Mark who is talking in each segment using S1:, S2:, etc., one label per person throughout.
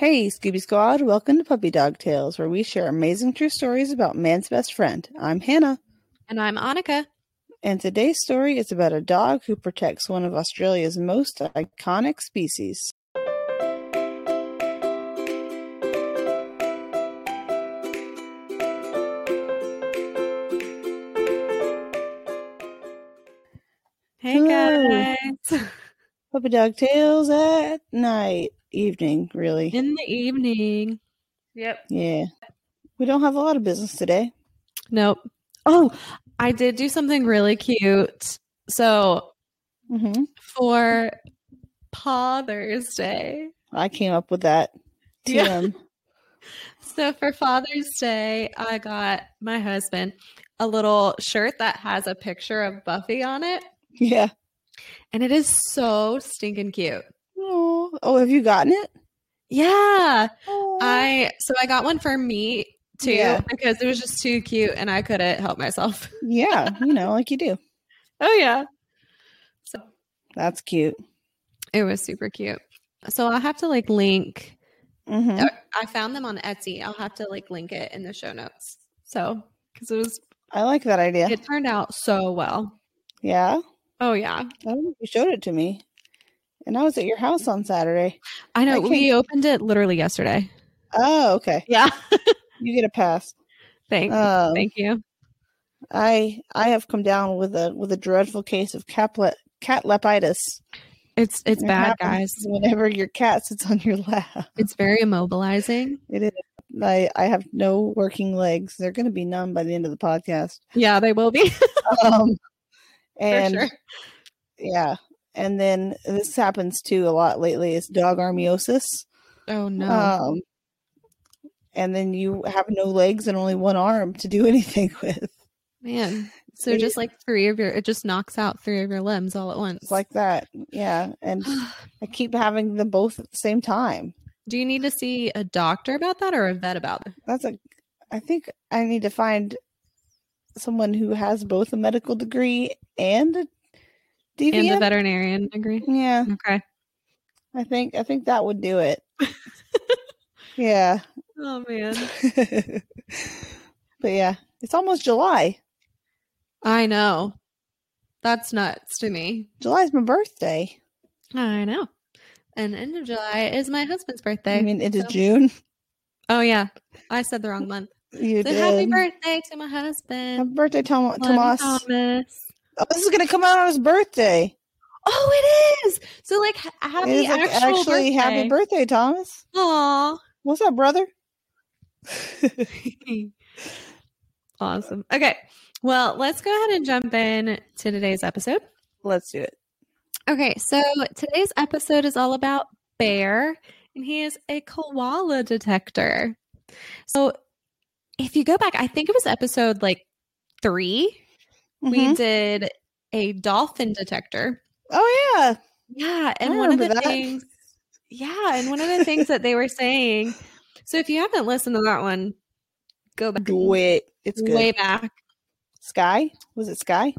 S1: Hey, Scooby Squad, welcome to Puppy Dog Tales, where we share amazing true stories about man's best friend. I'm Hannah,
S2: And I'm Annika.
S1: and today's story is about a dog who protects one of Australia's most iconic species.
S2: Hey guys.
S1: Puppy Dog Tales at night, evening, really.
S2: In the evening. Yep.
S1: Yeah. We don't have a lot of business today.
S2: Nope. Oh, I did do something really cute. So
S1: hmm
S2: for Father's Day.
S1: I came up with that.
S2: Yeah. So for Father's Day, I got my husband a little shirt that has a picture of Buffy on it.
S1: Yeah.
S2: And it is so stinking cute.
S1: Oh, oh, have you gotten it?
S2: Yeah. I so I got one for me too
S1: Yeah.
S2: because it was just too cute and I couldn't help myself.
S1: yeah, you know, like you do.
S2: Oh yeah. So
S1: That's cute.
S2: it was super cute. So I'll have to like link
S1: hmm
S2: uh, I found them on Etsy. I'll have to like link it in the show notes. So because it was
S1: I like that idea.
S2: it turned out so well.
S1: yeah.
S2: Oh yeah.
S1: I you showed it to me. And I was at your house on Saturday.
S2: I know
S1: I
S2: we opened it literally yesterday.
S1: Oh, okay.
S2: Yeah.
S1: You get a pass.
S2: Thank
S1: Um,
S2: thank you.
S1: I I have come down with a with a dreadful case of caplet cat lepitis.
S2: It's it's
S1: It
S2: bad, guys.
S1: Whenever your cat sits on your lap,
S2: It's very immobilizing.
S1: it is. I I have no working legs. They're going to be numb by the end of the podcast.
S2: Yeah, they will be.
S1: Um,
S2: for
S1: and
S2: sure.
S1: yeah, and then this happens too a lot lately. Is dog armiosis.
S2: Oh no.
S1: Um, and then you have no legs and only one arm to do anything with.
S2: Man. So just like three of your it just knocks out three of your limbs all at once.
S1: Like that. Yeah. And I keep having them both at the same time.
S2: Do you need to see a doctor about that or a vet about it?
S1: That's a, I think I need to find someone who has both a medical degree and a DVM.
S2: And the veterinarian degree?
S1: yeah.
S2: Okay.
S1: I think, I think that would do it. yeah.
S2: Oh man.
S1: but yeah, it's almost July.
S2: I know. That's nuts to me.
S1: July's my birthday.
S2: I know. And end of July is my husband's birthday.
S1: I mean, it is
S2: so-
S1: June.
S2: Oh yeah. I said the wrong month.
S1: You
S2: So
S1: did.
S2: happy birthday to my husband.
S1: Happy birthday, Tom- Tomas.
S2: Thomas.
S1: Oh, this is going to come out on his birthday.
S2: Oh, it is. So like happy
S1: it is like actually
S2: birthday.
S1: happy birthday, Thomas.
S2: Aw.
S1: What's up, brother?
S2: awesome. Okay. Well, let's go ahead and jump in to today's episode.
S1: Let's do it.
S2: Okay, so today's episode is all about Bear, and he is a koala detector. So if you go back, I think it was episode like 3 we did a dolphin detector.
S1: Oh yeah,
S2: Yeah, and one of the
S1: that.
S2: things, yeah, and one of the things that they were saying. So if you haven't listened to that one, go back
S1: do it. It's good.
S2: way back.
S1: Sky was it Sky?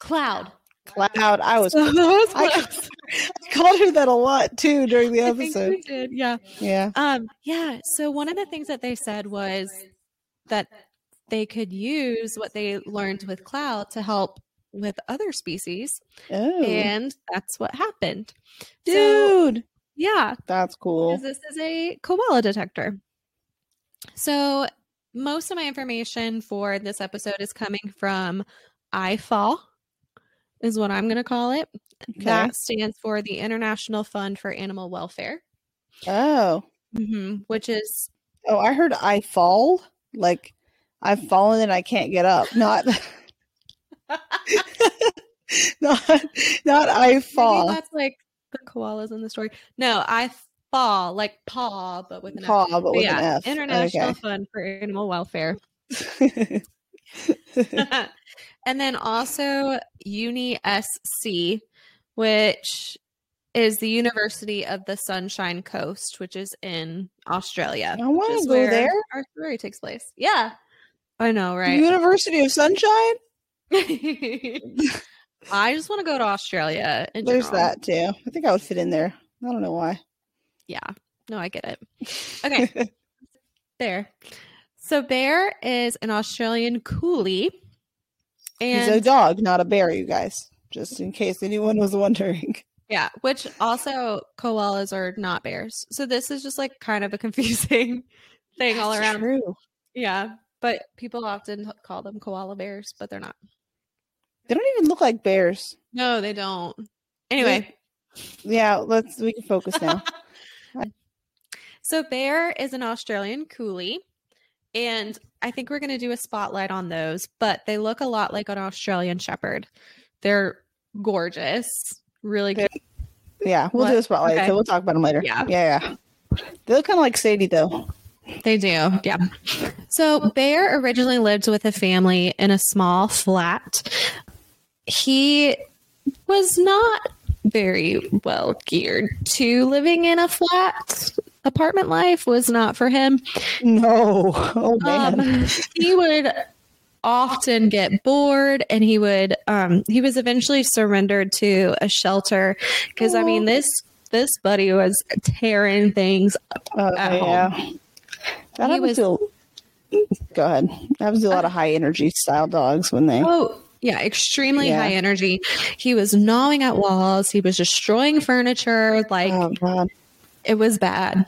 S2: Cloud.
S1: Cloud. I was.
S2: So was
S1: I. I called her that a lot too during the
S2: I think
S1: episode.
S2: we did. Yeah.
S1: Yeah.
S2: Um, yeah. So one of the things that they said was that they could use what they learned with cloud to help with other species,
S1: Oh,
S2: and that's what happened. So,
S1: dude,
S2: yeah,
S1: that's cool.
S2: this is a koala detector. So most of my information for this episode is coming from IFAW, is what I'm going to call it.
S1: Okay.
S2: That stands for the International Fund for Animal Welfare,
S1: Oh,
S2: hmm which is
S1: oh, I heard I fall. Like I've fallen and I can't get up. Not. not not I
S2: Maybe
S1: fall.
S2: that's like the koalas in the story. No, I fall like paw, but with an
S1: Paw, but
S2: But
S1: with
S2: yeah,
S1: an F.
S2: International
S1: Okay.
S2: Fund for Animal Welfare. and then also UniSC, which is the University of the Sunshine Coast, which is in Australia.
S1: I wanna go there.
S2: Our story takes place. Yeah, I know, right?
S1: University of Sunshine.
S2: I just want to go to Australia.
S1: There's
S2: general.
S1: that too. I think I would fit in there. I don't know why.
S2: Yeah. No, I get it. Okay. Bear. So Bear is an Australian Koolie.
S1: He's a dog, not a bear, you guys. Just in case anyone was wondering.
S2: yeah, which also koalas are not bears. So this is just like kind of a confusing thing all around.
S1: True.
S2: Yeah. But people often call them koala bears, but they're not.
S1: They don't even look like bears.
S2: No, they don't. Anyway,
S1: Yeah, let's we can focus now.
S2: so Bear is an Australian Koolie. And I think we're going to do a spotlight on those, but they look a lot like an Australian Shepherd. They're gorgeous, really
S1: They're- Yeah, we'll do a spotlight.
S2: Okay.
S1: So we'll talk about them later.
S2: Yeah.
S1: yeah, yeah. They look kind of like Sadie though.
S2: They do, yeah. So Bear originally lived with a family in a small flat. He was not very well geared to living in a flat. Apartment life was not for him.
S1: No, oh man.
S2: Um, he would often get bored and he would um he was eventually surrendered to a shelter because i mean this this buddy was tearing things
S1: Uh,
S2: at
S1: yeah,
S2: home.
S1: That
S2: He
S1: happens to. Go ahead. That was a lot of high energy style dogs when they.
S2: oh yeah extremely
S1: Yeah.
S2: high energy he was gnawing at walls he was destroying furniture like
S1: Oh
S2: it was bad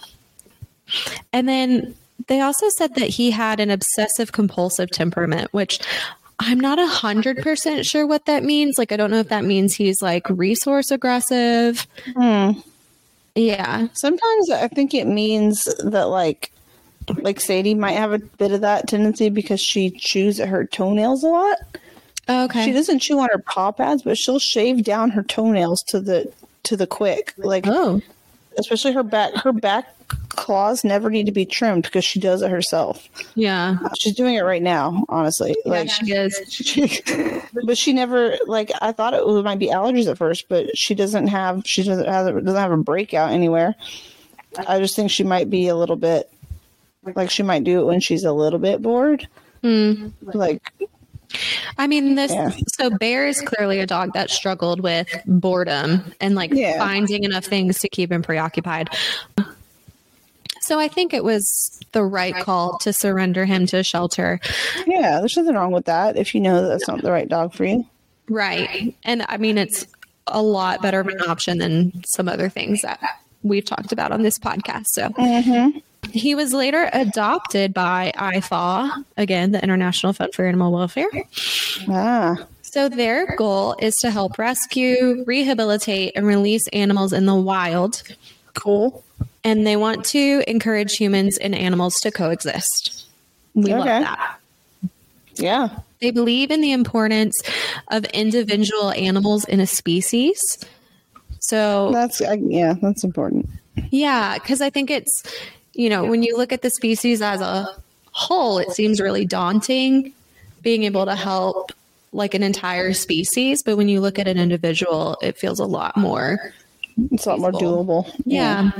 S2: and then they also said that he had an obsessive compulsive temperament which i'm not a hundred percent sure what that means like i don't know if that means he's like resource aggressive
S1: Hmm.
S2: yeah
S1: Sometimes I think it means that like like Sadie might have a bit of that tendency because she chews at her toenails a lot.
S2: Oh, okay
S1: She doesn't chew on her paw pads, but she'll shave down her toenails to the to the quick. Like
S2: oh
S1: especially her back her back claws never need to be trimmed because she does it herself.
S2: yeah
S1: She's doing it right now, honestly. Like
S2: yeah, she is
S1: she, but she never like I thought it might be allergies at first, but she doesn't have she doesn't have doesn't have a breakout anywhere. I just think she might be a little bit like she might do it when she's a little bit bored.
S2: Hmm.
S1: Like
S2: I mean, this
S1: Yeah.
S2: so Bear is clearly a dog that struggled with boredom and like
S1: Yeah.
S2: finding enough things to keep him preoccupied. So I think it was the right call to surrender him to a shelter.
S1: yeah, there's nothing wrong with that if you know that that's not the right dog for you.
S2: Right. And I mean, it's a lot better of an option than some other things that we've talked about on this podcast. So
S1: Mm-hmm.
S2: He was later adopted by IFAW, again, the International Fund for Animal Welfare.
S1: Ah,
S2: So, their goal is to help rescue, rehabilitate, and release animals in the wild.
S1: cool.
S2: And they want to encourage humans and animals to coexist. We love that.
S1: Yeah.
S2: They believe in the importance of individual animals in a species. So,
S1: That's I, yeah, that's important.
S2: yeah, because I think it's, you know, when you look at the species as a whole, it seems really daunting being able to help like an entire species. But when you look at an individual, it feels a lot more
S1: It's a lot more doable.
S2: Yeah.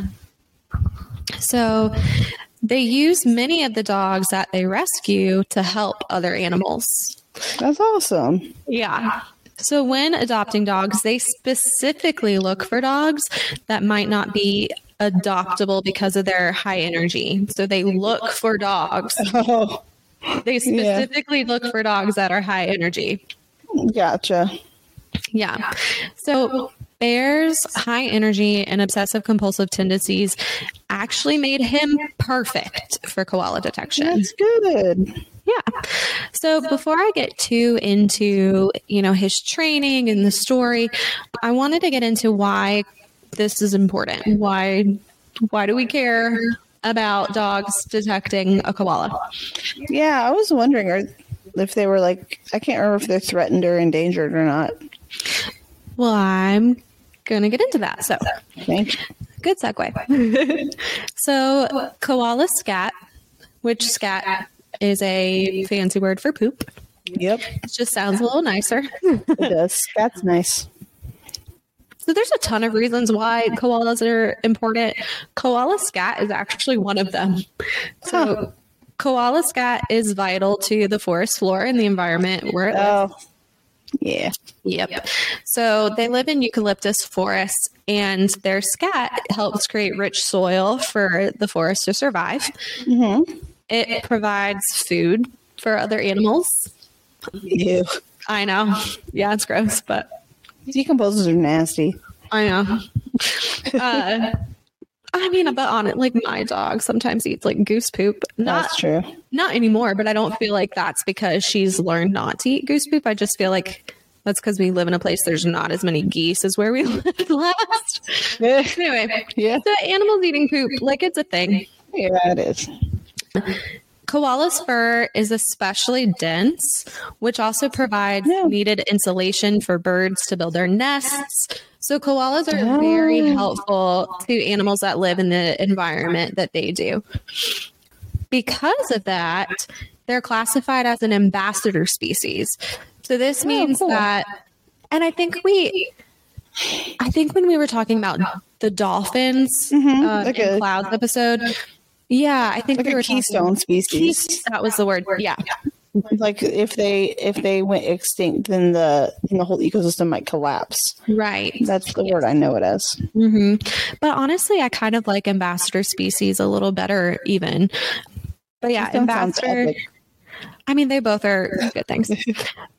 S2: So they use many of the dogs that they rescue to help other animals.
S1: That's awesome.
S2: Yeah. So when adopting dogs, they specifically look for dogs that might not be adoptable because of their high energy. So they look for dogs.
S1: Oh,
S2: They specifically look for dogs that are high energy.
S1: gotcha.
S2: Yeah. So Bear's high energy and obsessive compulsive tendencies actually made him perfect for koala detection.
S1: That's good.
S2: Yeah. So before I get too into, you know, his training and the story, I wanted to get into why this is important. Why why do we care about dogs detecting a koala?
S1: Yeah, I was wondering if they were like I can't remember if they're threatened or endangered or not.
S2: Well, I'm going to get into that. So,
S1: Thank you.
S2: Good segue. so, koala scat, which scat is a fancy word for poop.
S1: Yep,
S2: It just sounds a little nicer.
S1: it does. That's nice.
S2: So, there's a ton of reasons why koalas are important. Koala scat is actually one of them. So, koala scat is vital to the forest floor and the environment where it lives.
S1: Oh, Yeah.
S2: Yep. So they live in eucalyptus forests, and their scat helps create rich soil for the forest to survive.
S1: Mm-hmm.
S2: It provides food for other animals.
S1: Ew.
S2: I know. Yeah, it's gross, but
S1: Decomposers are nasty.
S2: I know. Uh, I mean, but on it, like my dog sometimes eats like goose poop. Not
S1: That's true.
S2: not anymore, but I don't feel like that's because she's learned not to eat goose poop. I just feel like that's because we live in a place there's not as many geese as where we lived last. Anyway,
S1: yeah.
S2: the animals eating poop, like it's a thing.
S1: Yeah, it is.
S2: Koala's fur is especially dense, which also provides
S1: Yeah.
S2: needed insulation for birds to build their nests. So koalas are very
S1: Oh.
S2: helpful to animals that live in the environment that they do. Because of that, they're classified as an ambassador species. So this means
S1: cool.
S2: that and I think we I think when we were talking about the dolphins
S1: Mhm,
S2: uh,
S1: like
S2: in Clouds episode, yeah, I think
S1: Like
S2: we
S1: a
S2: talking-
S1: keystone species.
S2: That was the word. Yeah.
S1: Like if they if they went extinct, then the then the whole ecosystem might collapse.
S2: Right.
S1: That's the word I know it as.
S2: hmm But honestly, I kind of like ambassador species a little better, even. But yeah, ambassador. I mean, they both are good things.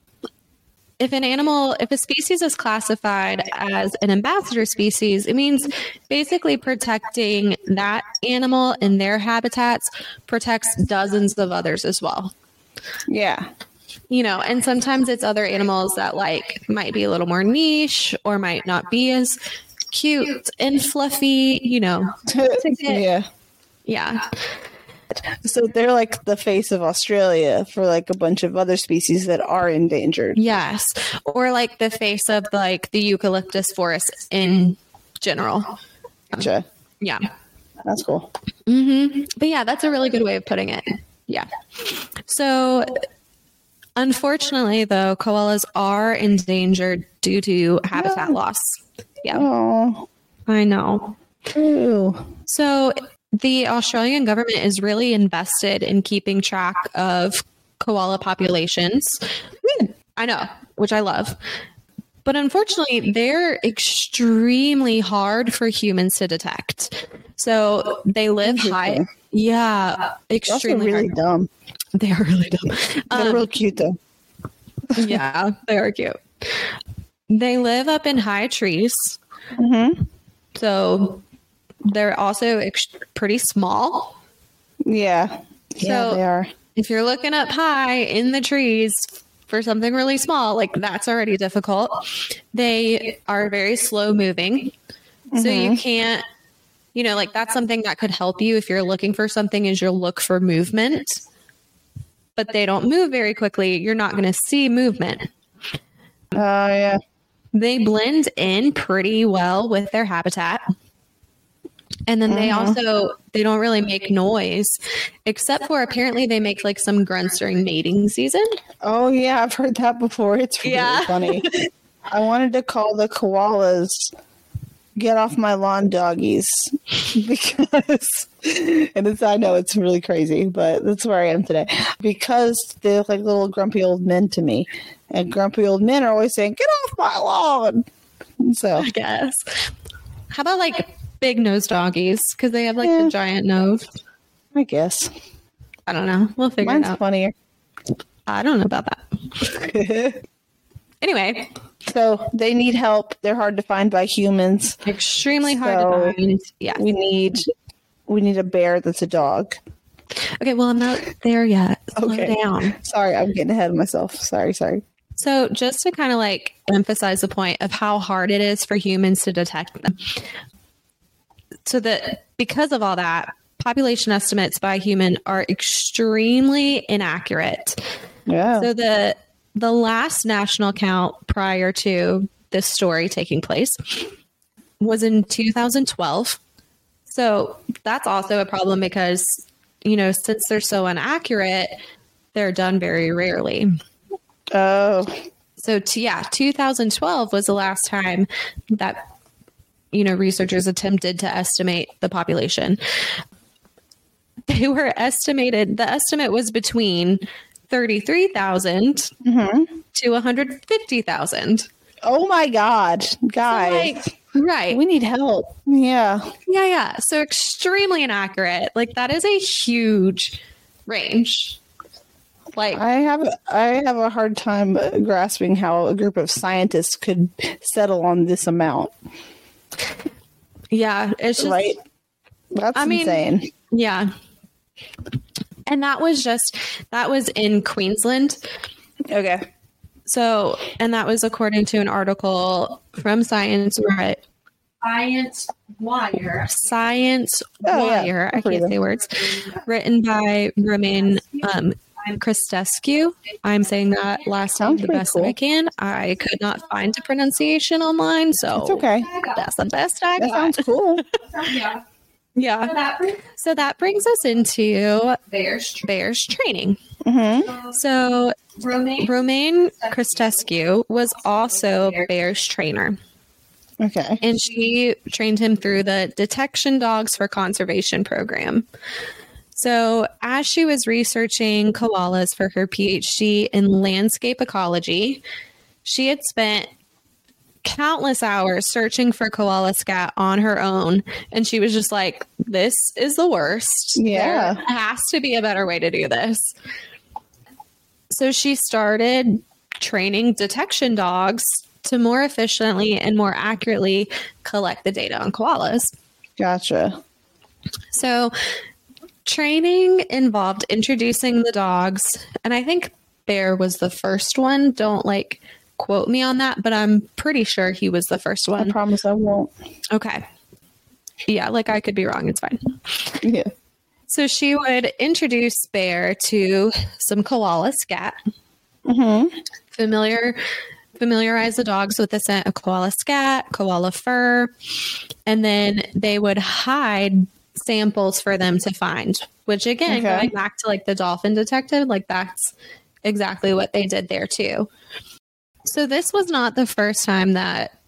S2: if an animal, if a species is classified as an ambassador species, it means basically protecting that animal and their habitats protects dozens of others as well.
S1: Yeah.
S2: you know, and sometimes it's other animals that like might be a little more niche or might not be as cute and fluffy, you know.
S1: yeah.
S2: Yeah.
S1: So they're like the face of Australia for like a bunch of other species that are endangered.
S2: Yes. Or like the face of like the eucalyptus forest in general.
S1: Gotcha.
S2: Yeah.
S1: That's cool.
S2: hmm But yeah, that's a really good way of putting it. Yeah. So, unfortunately, though, koalas are endangered due to habitat
S1: Yeah.
S2: loss. Yeah,
S1: Oh.
S2: I know.
S1: Ooh.
S2: So, the Australian government is really invested in keeping track of koala populations. I know, which I love. But unfortunately, they're extremely hard for humans to detect. So they live high. Yeah, extremely
S1: really
S2: hard.
S1: dumb.
S2: They are really dumb.
S1: They're
S2: Um,
S1: real cute though.
S2: yeah, they are cute. They live up in high trees.
S1: Mm-hmm.
S2: So they're also ex- pretty small.
S1: Yeah. Yeah,
S2: So-
S1: they are.
S2: if you're looking up high in the trees for something really small, like that's already difficult. They are very slow moving. So you mm-hmm. can't, you know, like that's something that could help you if you're looking for something is you'll look for movement. But they don't move very quickly. You're not going to see movement.
S1: Oh yeah.
S2: They blend in pretty well with their habitat. And then they
S1: Mhm.
S2: also they don't really make noise except for apparently they make like some grunts during mating season.
S1: Oh yeah, I've heard that before. It's really
S2: Yeah.
S1: funny. I wanted to call the koalas get off my lawn doggies because and it's I know it's really crazy, but that's where I am today. Because they look like little grumpy old men to me. And grumpy old men are always saying, Get off my lawn. So
S2: I guess. How about like big nose doggies because they have like
S1: Yeah.
S2: the giant nose?
S1: I guess.
S2: I don't know. We'll figure
S1: Mine's
S2: it out.
S1: Mine's funnier.
S2: I don't know about that. Anyway,
S1: so they need help. They're hard to find by humans.
S2: extremely hard
S1: So-
S2: to find. Yeah.
S1: We need we need a bear that's a dog.
S2: Okay. Well, I'm not there yet. Slow
S1: Okay.
S2: down.
S1: Sorry, I'm getting ahead of myself. Sorry, sorry.
S2: So, just to kind of like emphasize the point of how hard it is for humans to detect them. So that because of all that, population estimates by human are extremely inaccurate.
S1: Yeah.
S2: So the the last national count prior to this story taking place was in 2012. So that's also a problem because you know since they're so inaccurate, they're done very rarely.
S1: oh,
S2: So t- yeah, 2012 was the last time that you know researchers attempted to estimate the population. They were estimated. The estimate was between 33,000
S1: hmm
S2: to 150,000.
S1: Oh my god, guys.
S2: Like, right.
S1: we need help. Yeah.
S2: Yeah, yeah. So extremely inaccurate. Like that is a huge range. Like
S1: I have I have a hard time grasping how a group of scientists could settle on this amount.
S2: yeah, it's just
S1: right? That's
S2: I mean-
S1: insane.
S2: yeah. And that was just that was in Queensland.
S1: Okay.
S2: So, and that was according to an article from Science right Science Wire. Science
S1: Oh.
S2: Wire. I
S1: I've heard of
S2: can't say words. Written by Romane um, Cristescu. I'm saying that last time the best
S1: cool.
S2: I can. I could not find the pronunciation online, so
S1: It's okay.
S2: that's the best I
S1: That
S2: got.
S1: sounds cool.
S2: yeah. Yeah. So that brings us into Bears, Bears training.
S1: hmm
S2: So Romane Cristescu was also Bear's trainer,
S1: Okay.
S2: and she trained him through the Detection Dogs for Conservation program. So, as she was researching koalas for her PhD in landscape ecology, she had spent countless hours searching for koala scat on her own, and she was just like, "This is the worst.
S1: Yeah.
S2: there has to be a better way to do this." So she started training detection dogs to more efficiently and more accurately collect the data on koalas.
S1: Gotcha.
S2: So, training involved introducing the dogs, and I think Bear was the first one. Don't like quote me on that, but I'm pretty sure he was the first one.
S1: I promise I won't.
S2: Okay. Yeah, like I could be wrong. It's fine.
S1: Yeah.
S2: So she would introduce Bear to some koala scat,
S1: hmm
S2: familiar familiarize the dogs with the scent of koala scat, koala fur, and then they would hide samples for them to find. Which again,
S1: Okay.
S2: going back to like the dolphin detective, like that's exactly what they did there too. So this was not the first time that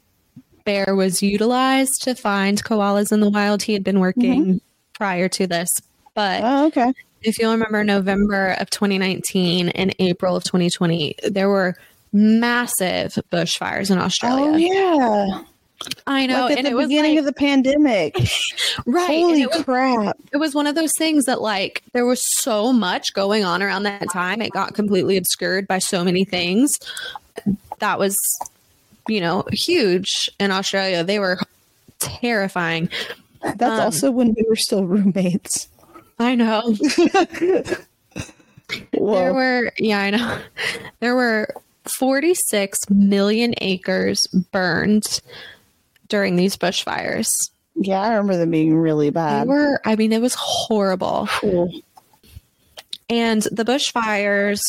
S2: Bear was utilized to find koalas in the wild. He had been working mm-hmm. prior to this, but
S1: Oh, okay.
S2: if you'll remember November of 2019 and April of 2020, there were massive bushfires in Australia.
S1: Oh yeah.
S2: I know,
S1: like at
S2: and
S1: the
S2: it was
S1: beginning
S2: like,
S1: of the pandemic.
S2: right.
S1: Holy
S2: it was,
S1: crap.
S2: it was one of those things that like there was so much going on around that time. It got completely obscured by so many things. That was, you know, huge in Australia. They were terrifying.
S1: That's
S2: Um,
S1: also when we were still roommates.
S2: I know. There were, yeah, I know. There were 46 million acres burned during these bushfires.
S1: yeah, I remember them being really
S2: They
S1: bad.
S2: were, I mean, it was horrible.
S1: Cool.
S2: And the bushfires,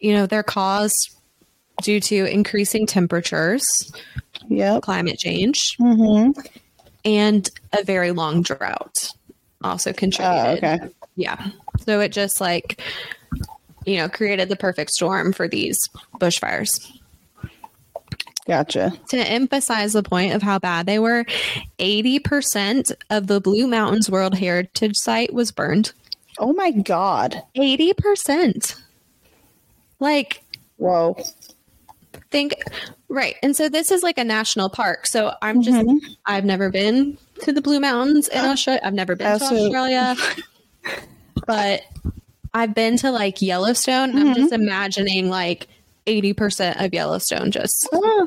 S2: you know, they're caused due to increasing temperatures,
S1: Yep.
S2: climate change,
S1: hmm
S2: and a very long drought also
S1: Oh,
S2: contributed.
S1: okay.
S2: Yeah. So it just like, you know, created the perfect storm for these bushfires.
S1: Gotcha.
S2: To emphasize the point of how bad they were, 80% of the Blue Mountains World Heritage Site was burned.
S1: Oh my god.
S2: 80%. Like,
S1: Whoa.
S2: think, right. And so this is like a national park. So I'm just,
S1: Mhm.
S2: I've never been to the Blue Mountains in Australia. I've never been to
S1: Also-
S2: Australia, but I've been to like Yellowstone. I'm just imagining like 80% of Yellowstone just
S1: Ah.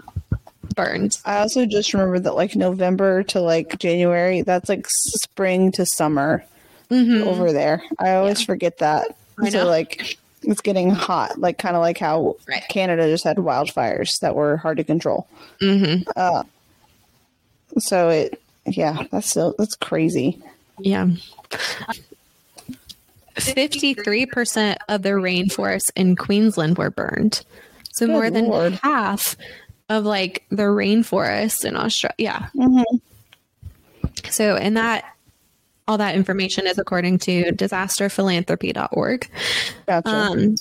S2: burned.
S1: I also just remember that like November to like January, that's like spring to summer
S2: Mhm.
S1: over there. I always forget that. So like it's getting hot, like kind of like how
S2: Right.
S1: Canada just had wildfires that were hard to control.
S2: Mhm.
S1: Uh, so it, yeah, that's still that's crazy.
S2: Yeah. 53% of the rainforests in Queensland were burned. So
S1: Good
S2: more than
S1: Lord.
S2: half of like the rainforests in Australia. Yeah.
S1: hmm
S2: So, and that all that information is according to disasterphilanthropy.org.
S1: Gotcha.
S2: Um,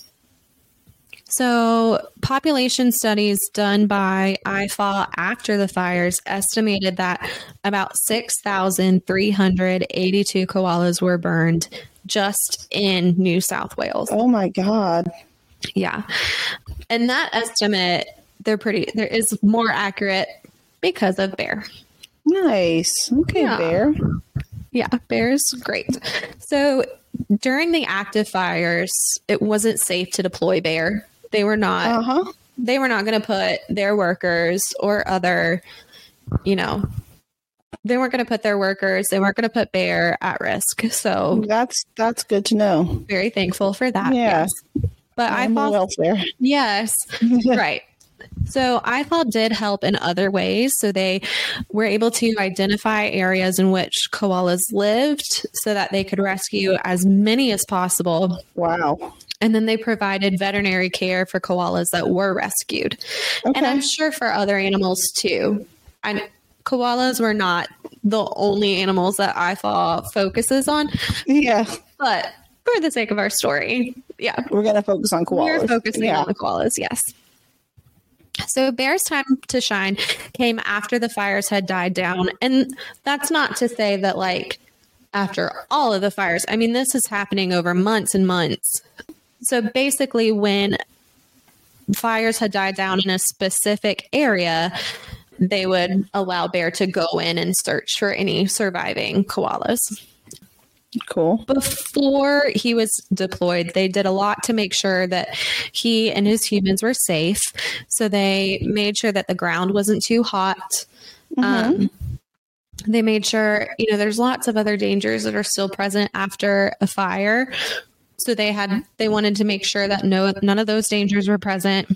S2: so, population studies done by IFAW after the fires estimated that about 6,382 koalas were burned just in New South Wales.
S1: oh my god.
S2: Yeah. And that estimate, they're pretty, there is more accurate because of bear.
S1: Nice. Okay,
S2: Yeah.
S1: bear.
S2: Yeah, bear's great. So during the active fires, it wasn't safe to deploy bear. They were not
S1: Uh huh.
S2: they were not going to put their workers or other, you know, they weren't going to put their workers, they weren't going to put bear at risk. So
S1: That's that's good to know.
S2: very thankful for that.
S1: Yeah.
S2: Yes. But I
S1: Animal welfare.
S2: yes, right. So IFAW did help in other ways. So they were able to identify areas in which koalas lived so that they could rescue as many as possible.
S1: wow.
S2: And then they provided veterinary care for koalas that were rescued.
S1: Okay.
S2: And I'm sure for other animals too. And koalas were not the only animals that IFAW focuses on,
S1: yeah,
S2: but for the sake of our story, yeah,
S1: we're gonna focus on koalas.
S2: we're focusing
S1: yeah.
S2: on the koalas, yes. So Bear's time to shine came after the fires had died down. And that's not to say that like after all of the fires. I mean, this is happening over months and months. So basically when fires had died down in a specific area, they would allow Bear to go in and search for any surviving koalas
S1: Cool.
S2: before he was deployed, they did a lot to make sure that he and his humans were safe. So they made sure that the ground wasn't too hot. Um, they made sure, you know, there's lots of other dangers that are still present after a fire. So they had, they wanted to make sure that no, none of those dangers were present.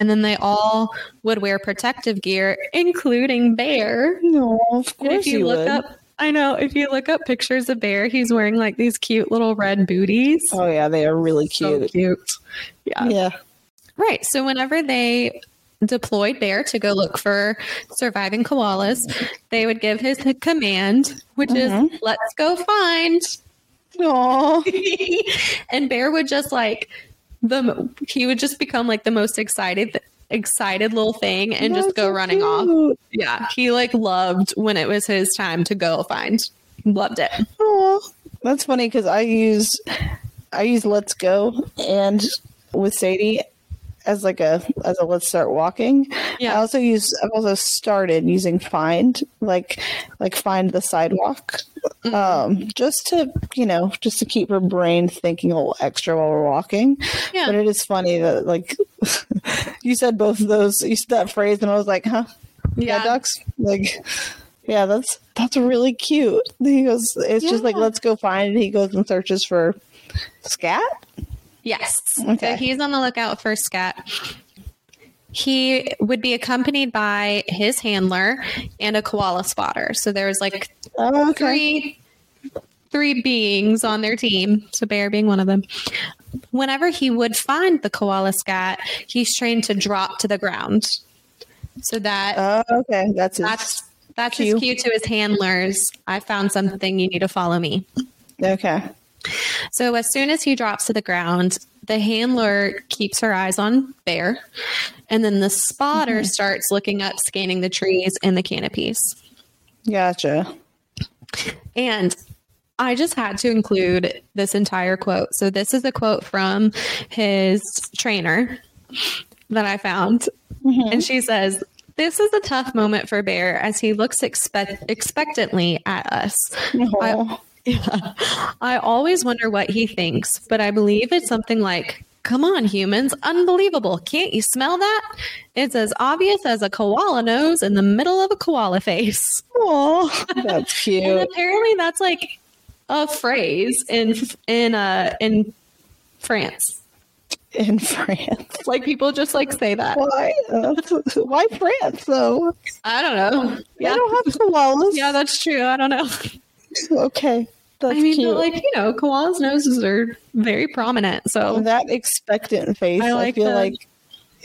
S2: And then they all would wear protective gear, including Bear.
S1: No, of
S2: And
S1: course
S2: if you,
S1: you
S2: look
S1: would.
S2: up, I know if you look up pictures of Bear, he's wearing like these cute little red booties.
S1: oh yeah, they are really cute.
S2: So
S1: cute.
S2: Yeah.
S1: Yeah.
S2: Right. So whenever they deployed Bear to go look for surviving koalas, they would give his command, which
S1: Mhm.
S2: is let's go find.
S1: Oh,
S2: and Bear would just like the he would just become like the most excited excited little thing and just go running off. Yeah, he like loved when it was his time to go find. Loved it.
S1: Oh, that's funny because I use I use Let's Go and with Sadie as like a as a Let's Start Walking.
S2: Yeah.
S1: I also use I've also started using Find like like Find the Sidewalk.
S2: Mm-hmm.
S1: Um, just to you know, just to keep her brain thinking a little extra while we're walking.
S2: Yeah.
S1: But it is funny that like you said both of those you said that phrase and I was like, huh? Yeah,
S2: Yeah.
S1: ducks. Like, yeah, that's that's really cute. He goes, it's just like let's go find it. He goes and searches for scat.
S2: Yes.
S1: Okay.
S2: So he's on the lookout for scat. He would be accompanied by his handler and a koala spotter. So there's like
S1: Oh, okay.
S2: three three beings on their team, so bear being one of them. Whenever he would find the koala scat, he's trained to drop to the ground. So that
S1: Oh, okay. That's
S2: that's that's
S1: cue.
S2: his cue to his handlers. I found something you need to follow me.
S1: okay.
S2: So as soon as he drops to the ground, the handler keeps her eyes on Bear, and then the spotter mm-hmm. starts looking up, scanning the trees and the canopies.
S1: Gotcha.
S2: And I just had to include this entire quote. So this is a quote from his trainer that I found. Mm-hmm. And she says, This is a tough moment for Bear as he looks expect- expectantly at us.
S1: Oh,
S2: Yeah. I always wonder what he thinks, but I believe it's something like, Come on, humans, unbelievable. Can't you smell that? It's as obvious as a koala nose in the middle of a koala face.
S1: Aw, that's
S2: And
S1: cute.
S2: apparently that's like a phrase in in uh in France.
S1: In France.
S2: Like people just like say that.
S1: Why? Uh, why France though?
S2: I don't know.
S1: They
S2: Yeah.
S1: don't have koalas.
S2: Yeah, that's true. I don't know.
S1: Okay. That's
S2: I mean,
S1: cute.
S2: but like, you know, koalas' noses are very prominent. So
S1: that expectant face,
S2: I
S1: I, feel
S2: that.
S1: like,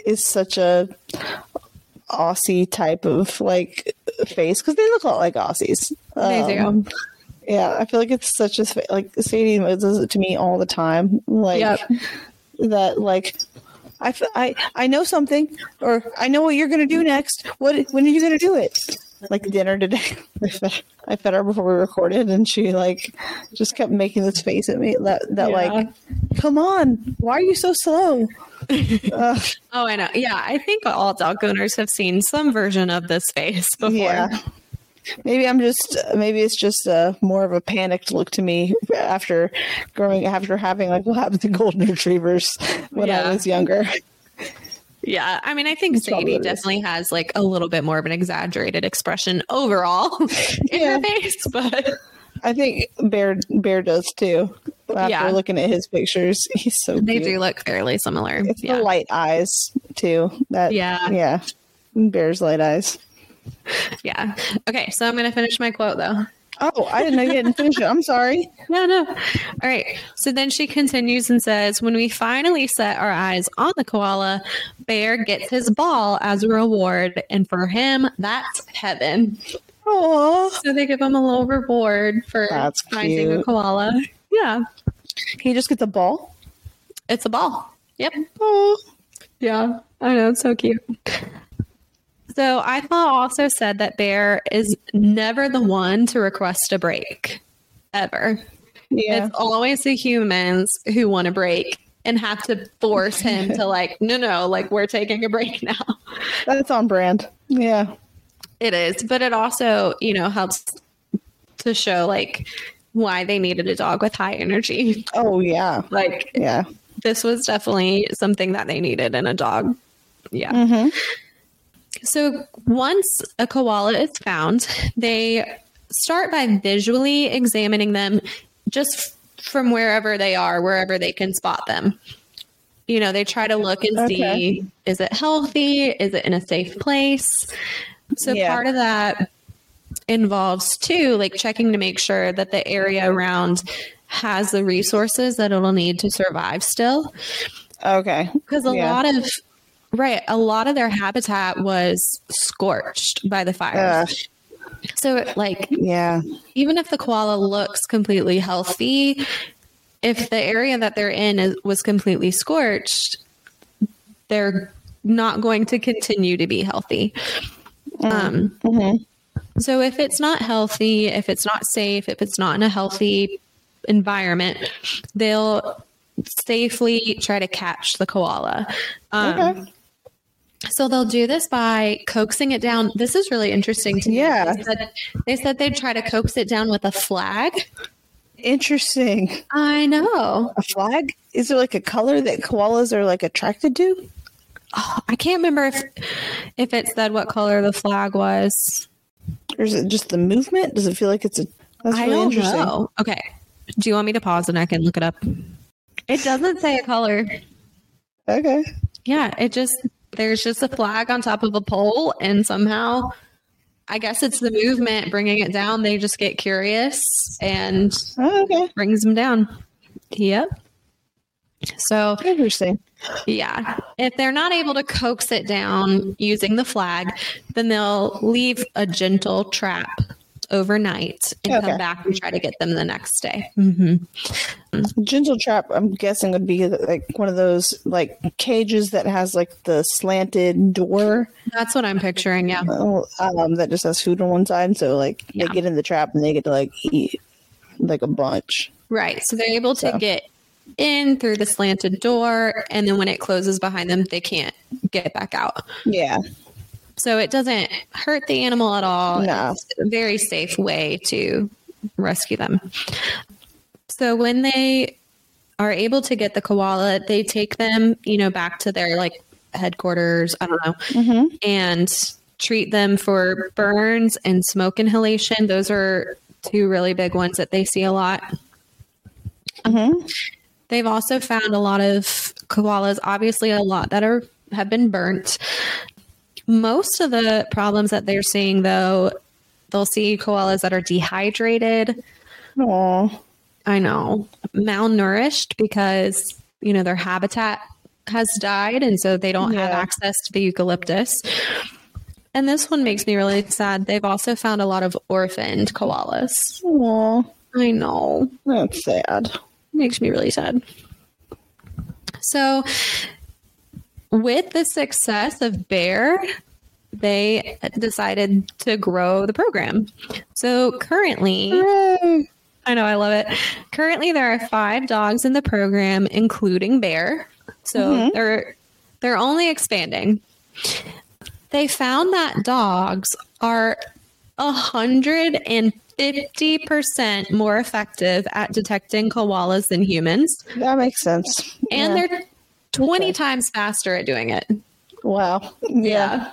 S1: is such a Aussie type of like face because they look a lot like Aussies.
S2: they
S1: Um,
S2: do.
S1: Yeah, I feel like it's such a like Sadie does it to me all the time. Like
S2: Yep.
S1: that, like. I, I know something, or I know what you're gonna do next. What when are you gonna do it? Like dinner today, I fed, I fed her before we recorded, and she like just kept making this face at me. That that
S2: Yeah.
S1: like come on, why are you so slow?
S2: Oh, I know. Yeah, I think all dog owners have seen some version of this face before.
S1: yeah. Maybe I'm just maybe it's just uh, more of a panicked look to me after growing after having like what happened to golden retrievers when
S2: Yeah.
S1: I was younger.
S2: Yeah, I mean, I think
S1: That's
S2: Sadie
S1: what it is.
S2: definitely has like a little bit more of an exaggerated expression overall in
S1: Yeah.
S2: her face, but
S1: I think Bear Bear does too. After
S2: Yeah.
S1: looking at his pictures, he's so
S2: they
S1: cute.
S2: do look fairly similar.
S1: It's
S2: yeah.
S1: the light eyes too. That
S2: Yeah.
S1: yeah. Bear's light eyes.
S2: yeah. Okay, so I'm going to finish my quote though.
S1: Oh, I didn't know you didn't finish it. I'm sorry.
S2: No, no. All right. So then she continues and says, When we finally set our eyes on the koala, Bear gets his ball as a reward. And for him, that's heaven.
S1: Oh,
S2: So they give him a little reward for
S1: That's
S2: finding a koala. Yeah.
S1: he just gets a ball.
S2: It's a ball. Yep.
S1: Oh,
S2: Yeah, I know. It's so cute. So I thought also said that Bear is never the one to request a break, ever.
S1: yeah.
S2: It's always the humans who want a break and have to force him to, like, no, no, like, we're taking a break now.
S1: That's on brand. Yeah.
S2: It is. But it also, you know, helps to show, like, why they needed a dog with high energy.
S1: Oh yeah.
S2: Like,
S1: Yeah.
S2: this was definitely something that they needed in a dog. Yeah.
S1: Mm-hmm.
S2: So once a koala is found, they start by visually examining them just from wherever they are, wherever they can spot them. You know, they try to look and
S1: Okay.
S2: see is it healthy? Is it in a safe place? So
S1: Yeah.
S2: part of that involves too, like checking to make sure that the area around has the resources that it'll need to survive still
S1: Okay.
S2: because a
S1: Yeah.
S2: lot of right a lot of their habitat was scorched by the fire
S1: Ugh.
S2: so like
S1: Yeah.
S2: even if the koala looks completely healthy if the area that they're in is, was completely scorched they're not going to continue to be healthy um,
S1: Mhm.
S2: so if it's not healthy if it's not safe if it's not in a healthy environment they'll safely try to catch the koala um,
S1: Okay.
S2: So they'll do this by coaxing it down. This is really interesting to me.
S1: Yeah.
S2: They said, they said they'd try to coax it down with a flag.
S1: Interesting.
S2: I know.
S1: A flag? Is there like a color that koalas are like attracted to?
S2: Oh, I can't remember if if it said what color the flag was.
S1: Or is it just the movement? Does it feel like it's a that's
S2: I
S1: really
S2: don't
S1: interesting.
S2: know. Okay. Do you want me to pause and I can look it up? It doesn't say a color.
S1: Okay.
S2: Yeah, it just there's just a flag on top of a pole and somehow I guess it's the movement bringing it down. They just get curious and
S1: Oh, okay.
S2: brings them down. Yep. So,
S1: Interesting.
S2: yeah, if they're not able to coax it down using the flag, then they'll leave a gentle trap overnight and
S1: Okay.
S2: come back and try to get them the next day. Mm-hmm.
S1: Gentle trap, I'm guessing would be like one of those like cages that has like the slanted door
S2: That's what I'm picturing. Yeah.
S1: uh, um, that just has food on one side. So like
S2: Yeah.
S1: they get in the trap and they get to like eat like a bunch.
S2: Right. So they're able to
S1: So.
S2: get in through the slanted door, and then when it closes behind them, they can't get back out.
S1: Yeah.
S2: So it doesn't hurt the animal at all.
S1: No.
S2: It's a very safe way to rescue them. So when they are able to get the koala, they take them, you know, back to their like headquarters, I don't know,
S1: hmm
S2: and treat them for burns and smoke inhalation. Those are two really big ones that they see a lot.
S1: hmm
S2: They've also found a lot of koalas, obviously a lot that are have been burnt. Most of the problems that they're seeing though, they'll see koalas that are dehydrated.
S1: Aw.
S2: I know, malnourished because, you know, their habitat has died and so they don't have access to the eucalyptus. And this one makes me really sad. They've also found a lot of orphaned koalas.
S1: Aw.
S2: I know.
S1: That's sad.
S2: makes me really sad. So, with the success of Bear, they decided to grow the program. So, currently,
S1: Hooray.
S2: I know, I love it. Currently, there are five dogs in the program, including Bear. So
S1: Mhm.
S2: they're they're only expanding. They found that dogs are a hundred and fifty percent more effective at detecting koalas than humans,
S1: That makes sense.
S2: and
S1: Yeah.
S2: they're twenty
S1: Okay.
S2: times faster at doing it.
S1: wow. Yeah.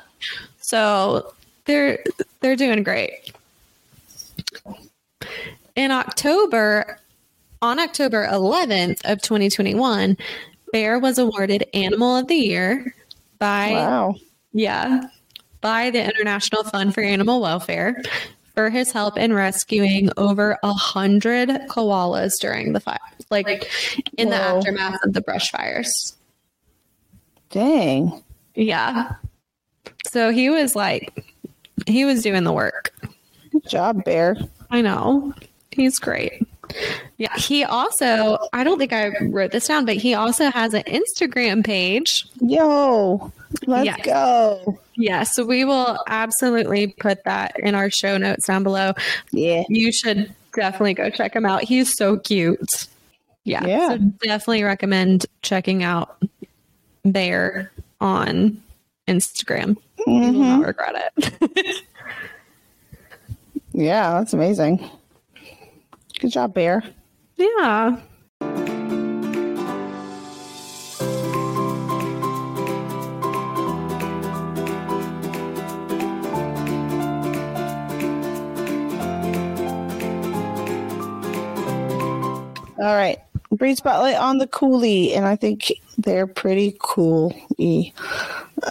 S2: So they're they're doing great. In October, on October 11th of 2021, Bear was awarded Animal of the Year by
S1: Wow.
S2: yeah, by the International Fund for Animal Welfare for his help in rescuing over a hundred koalas during the fire, like in the aftermath of the brush fires.
S1: Dang.
S2: Yeah. So he was like, he was doing the work.
S1: Good job, Bear.
S2: I know. He's great. Yeah. He also, I don't think I wrote this down, but he also has an Instagram page.
S1: Yo, let's
S2: Yes.
S1: go.
S2: Yeah. So we will absolutely put that in our show notes down below.
S1: Yeah.
S2: You should definitely go check him out. He's so cute. Yeah.
S1: Yeah.
S2: So definitely recommend checking out Bear on Instagram. You will not mm-hmm. regret it.
S1: Yeah, that's amazing. Good job, Bear.
S2: yeah.
S1: All right. Breed spotlight on the Koolie, and I think they're pretty cool.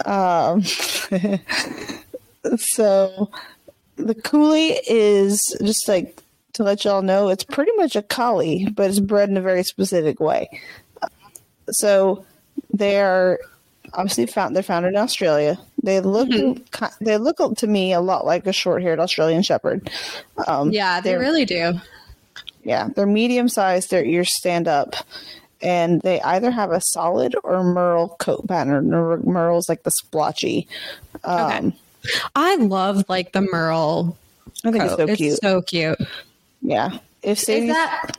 S1: Um, so the Koolie is just like to let y'all know, it's pretty much a collie, but it's bred in a very specific way. So they are obviously found. They're found in Australia. They look. ki- They look to me a lot like a short-haired Australian Shepherd. Um,
S2: Yeah, they really do.
S1: Yeah, they're medium sized. Their ears stand up, and they either have a solid or merle coat pattern. Or merle's like the splotchy. Um,
S2: Okay. I love like the Merle.
S1: I think
S2: coat.
S1: it's so cute.
S2: so cute.
S1: yeah, if
S2: Is
S1: Sadie's
S2: that?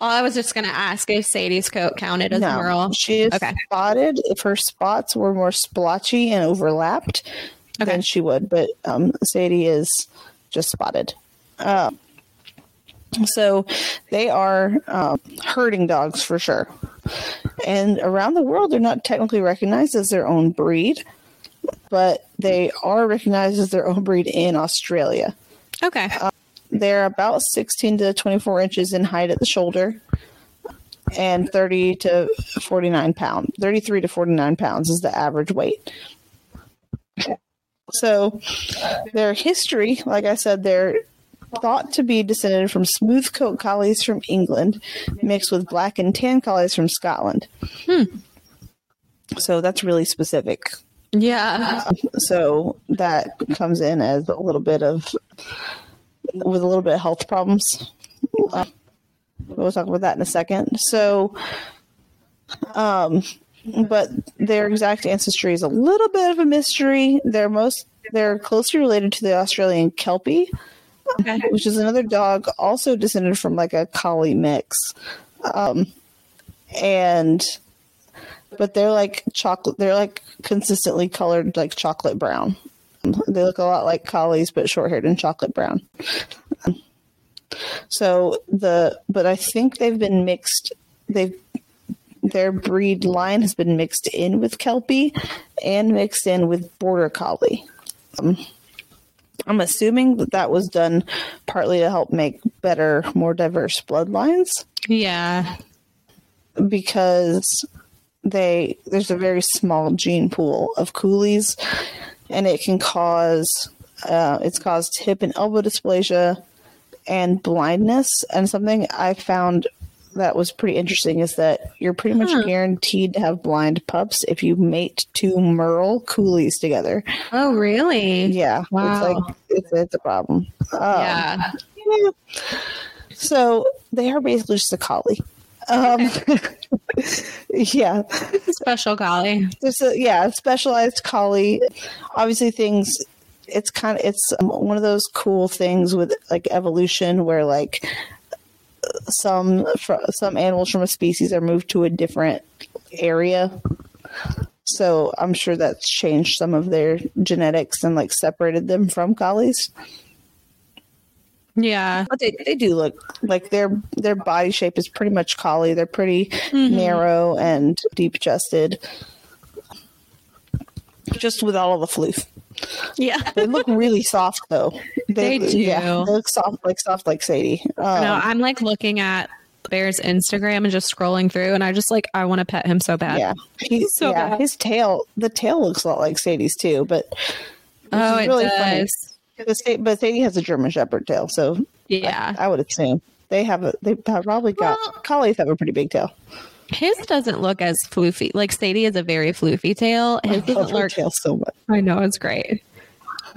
S2: Oh, I was just gonna ask if Sadie's coat counted as
S1: no,
S2: Merle.
S1: she is
S2: Okay.
S1: spotted. If her spots were more splotchy and overlapped,
S2: Okay.
S1: then she would. But um, Sadie is just spotted. Um, so they are um, herding dogs for sure. And around the world, they're not technically recognized as their own breed, but they are recognized as their own breed in Australia.
S2: Okay.
S1: They're about 16 to 24 inches in height at the shoulder and 30 to 49 pounds. 33 to 49 pounds is the average weight. So their history, like I said, they're thought to be descended from smooth coat collies from England mixed with black and tan collies from Scotland. So that's really specific.
S2: yeah.
S1: So that comes in as a little bit of with a little bit of health problems. Uh, we'll talk about that in a second. So, um, but their exact ancestry is a little bit of a mystery. They're most they're closely related to the Australian Kelpie,
S2: Okay.
S1: which is another dog also descended from like a collie mix. Um, and but they're like chocolate they're like consistently colored like chocolate brown. They look a lot like collies but short-haired and chocolate brown. So the but I think they've been mixed they've their breed line has been mixed in with Kelpie and mixed in with Border Collie. Um, I'm assuming that that was done partly to help make better, more diverse bloodlines
S2: Yeah.
S1: because they there's a very small gene pool of Koolies, and it can cause uh, it's caused hip and elbow dysplasia and blindness. And something I found that was pretty interesting is that you're pretty much
S2: Huh.
S1: guaranteed to have blind pups if you mate two Merle Koolies together.
S2: Oh, really?
S1: Yeah,
S2: Wow.
S1: it's like it's, it's a problem. Um,
S2: Yeah.
S1: yeah. So they are basically just a collie. Um, yeah,
S2: Special collie.
S1: there's a yeah specialized collie. Obviously, things. It's kind of it's um, one of those cool things with like evolution where like some fr- some animals from a species are moved to a different area. So I'm sure that's changed some of their genetics and like separated them from collies.
S2: Yeah.
S1: But they, they do look like their their body shape is pretty much collie. They're pretty mm-hmm. narrow and deep chested. Just with all of the floof.
S2: Yeah.
S1: They look really soft though.
S2: They do.
S1: Yeah, they look soft like soft like Sadie. Um,
S2: No, I'm like looking at Bear's Instagram and just scrolling through, and I just like I want to pet him so bad.
S1: yeah. He's
S2: So
S1: yeah,
S2: bad.
S1: his tail the tail looks a lot like Sadie's too, but
S2: Oh, it
S1: really funny.
S2: does.
S1: but Sa- but Sadie has a German Shepherd tail, so
S2: Yeah.
S1: I would assume they have a they probably got
S2: Well-
S1: collies have a pretty big tail.
S2: His doesn't look as floofy. Like Sadie has a very floofy tail. His
S1: I love
S2: doesn't
S1: her
S2: look.
S1: tail so much.
S2: I know it's great.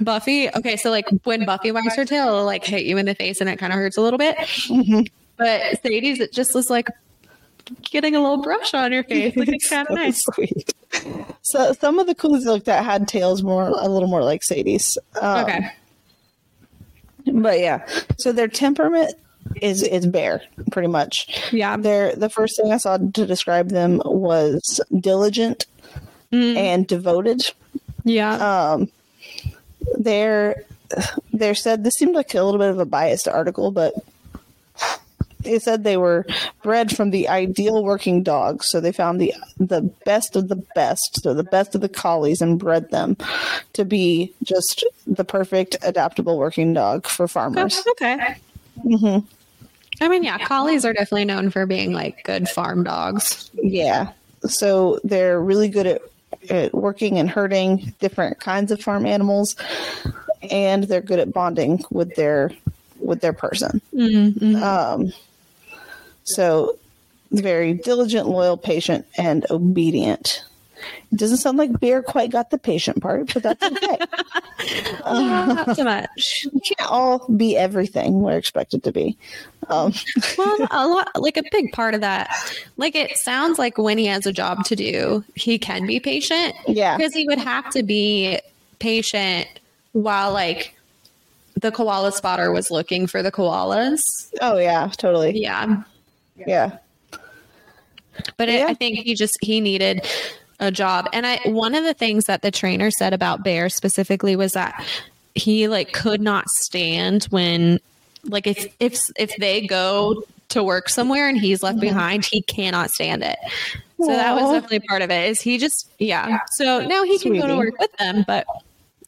S2: Buffy. Okay, so like when Buffy wags her tail, it'll like hit you in the face and it kind of hurts a little bit.
S1: Mhm.
S2: But Sadie's, it just was like getting a little brush on your face. Like it's kind of
S1: So
S2: nice.
S1: Sweet. So some of the Koolies I looked at had tails more a little more like Sadie's. Um,
S2: Okay.
S1: But yeah, so their temperament is is bear pretty much.
S2: Yeah.
S1: Their the first thing I saw to describe them was diligent
S2: Mm,
S1: and devoted.
S2: yeah.
S1: Um, they're they're said this seemed like a little bit of a biased article, but it said they were bred from the ideal working dog. So they found the the best of the best, so the best of the collies, and bred them to be just the perfect adaptable working dog for farmers.
S2: okay.
S1: Mm hmm
S2: I mean, yeah, collies are definitely known for being like good farm dogs.
S1: Yeah. So they're really good at, at working and herding different kinds of farm animals, and they're good at bonding with their with their person.
S2: Mm-hmm.
S1: Um, so very diligent, loyal, patient, and obedient. It doesn't sound like Bear quite got the patient part, but that's okay.
S2: not so much.
S1: we can't all be everything we're expected to be. Um,
S2: Well, a lot, like a big part of that, like it sounds like when he has a job to do, he can be patient
S1: yeah,
S2: because he would have to be patient while like the koala spotter was looking for the koalas.
S1: oh yeah, totally,
S2: Yeah.
S1: yeah.
S2: But it,
S1: Yeah.
S2: I think he just he needed a job. And I one of the things that the trainer said about Bear specifically was that he like could not stand when like if if if they go to work somewhere and he's left mm-hmm. behind, he cannot stand it. So that was definitely part of it. Is he just yeah. So now he can go to work with them, but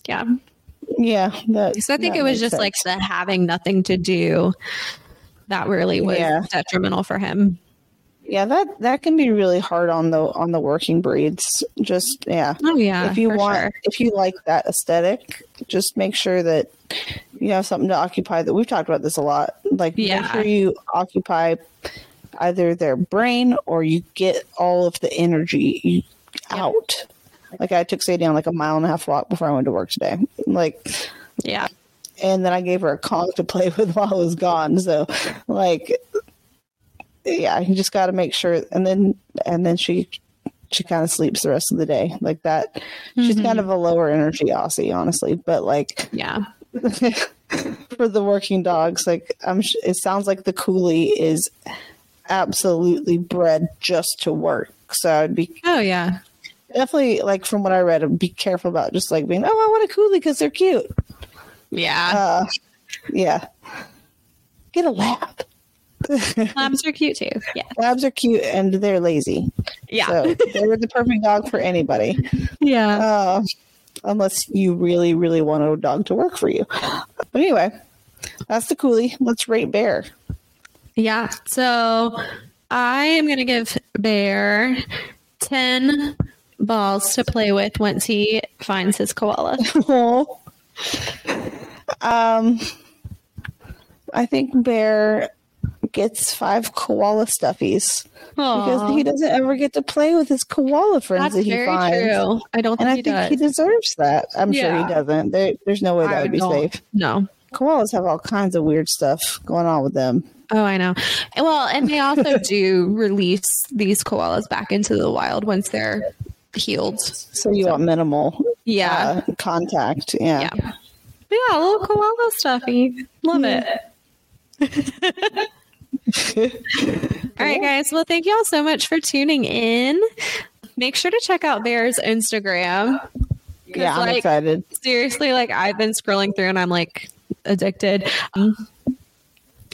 S2: yeah.
S1: Yeah, that,
S2: So I think it was just
S1: sense.
S2: like the having nothing to do that really was
S1: Yeah.
S2: detrimental for him.
S1: Yeah that that can be really hard on the on the working breeds. Just yeah,
S2: Oh yeah.
S1: if you want
S2: sure.
S1: if you like that aesthetic, just make sure that you have something to occupy. That we've talked about this a lot. Like
S2: Yeah.
S1: make sure you occupy either their brain or you get all of the energy out. Like I took Sadie on like a mile and a half walk before I went to work today. Like
S2: Yeah.
S1: and then I gave her a Kong to play with while I was gone. So, like, yeah, you just got to make sure. And then, and then she, she kind of sleeps the rest of the day like that. She's kind of a lower energy Aussie, honestly, but like
S2: Yeah.
S1: for the working dogs, like I'm, sh- it sounds like the Koolie is absolutely bred just to work. So I'd be
S2: Oh yeah.
S1: definitely like from what I read, be careful about just like being, oh, I want a Koolie because they're cute.
S2: Yeah.
S1: Uh, yeah. Get a lab.
S2: Labs are cute too. Yeah.
S1: Labs are cute and they're lazy.
S2: Yeah.
S1: So they're the perfect dog for anybody.
S2: yeah.
S1: Uh, unless you really, really want a dog to work for you. But anyway, that's the Koolie. Let's rate Bear.
S2: Yeah. So I am going to give Bear 10 balls to play with once he finds his koala.
S1: um, I think Bear gets five koala stuffies because he doesn't ever get to play with his koala friends
S2: that's
S1: that he
S2: very
S1: finds.
S2: true. I don't
S1: And
S2: think
S1: I
S2: he
S1: think
S2: does.
S1: he deserves that. I'm sure he doesn't. There, there's no way that
S2: I
S1: would be
S2: don't-
S1: safe.
S2: No.
S1: Koalas have all kinds of weird stuff going on with them.
S2: Oh, I know. Well, and they also do release these koalas back into the wild once they're healed.
S1: So you want minimal
S2: Yeah.
S1: uh, contact. Yeah.
S2: yeah. Yeah, a little koala stuffy. Love it. All right, guys. Well, thank you all so much for tuning in. Make sure to check out Bear's Instagram.
S1: Yeah, I'm
S2: like,
S1: excited.
S2: seriously, like I've been scrolling through and I'm like addicted. Um,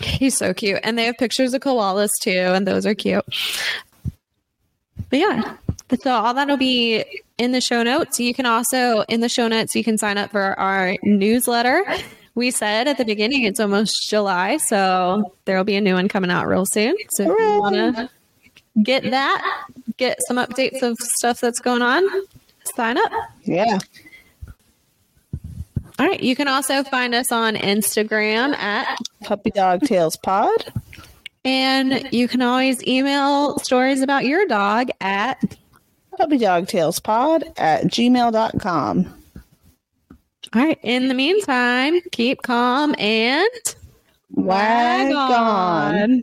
S2: he's so cute. And they have pictures of koalas too, and those are cute. But yeah. So all that'll be in the show notes. You can also in the show notes you can sign up for our newsletter. We said at the beginning it's almost July, so there'll be a new one coming out real soon. So if you want to get that, get some updates of stuff that's going on, sign up.
S1: Yeah.
S2: All right. You can also find us on Instagram at,
S1: Puppy Dog Tales Pod.
S2: and you can always email stories about your dog at.
S1: Puppy Dog Tales Pod at gmail.com.
S2: All right. In the meantime, keep calm and
S1: Wag on.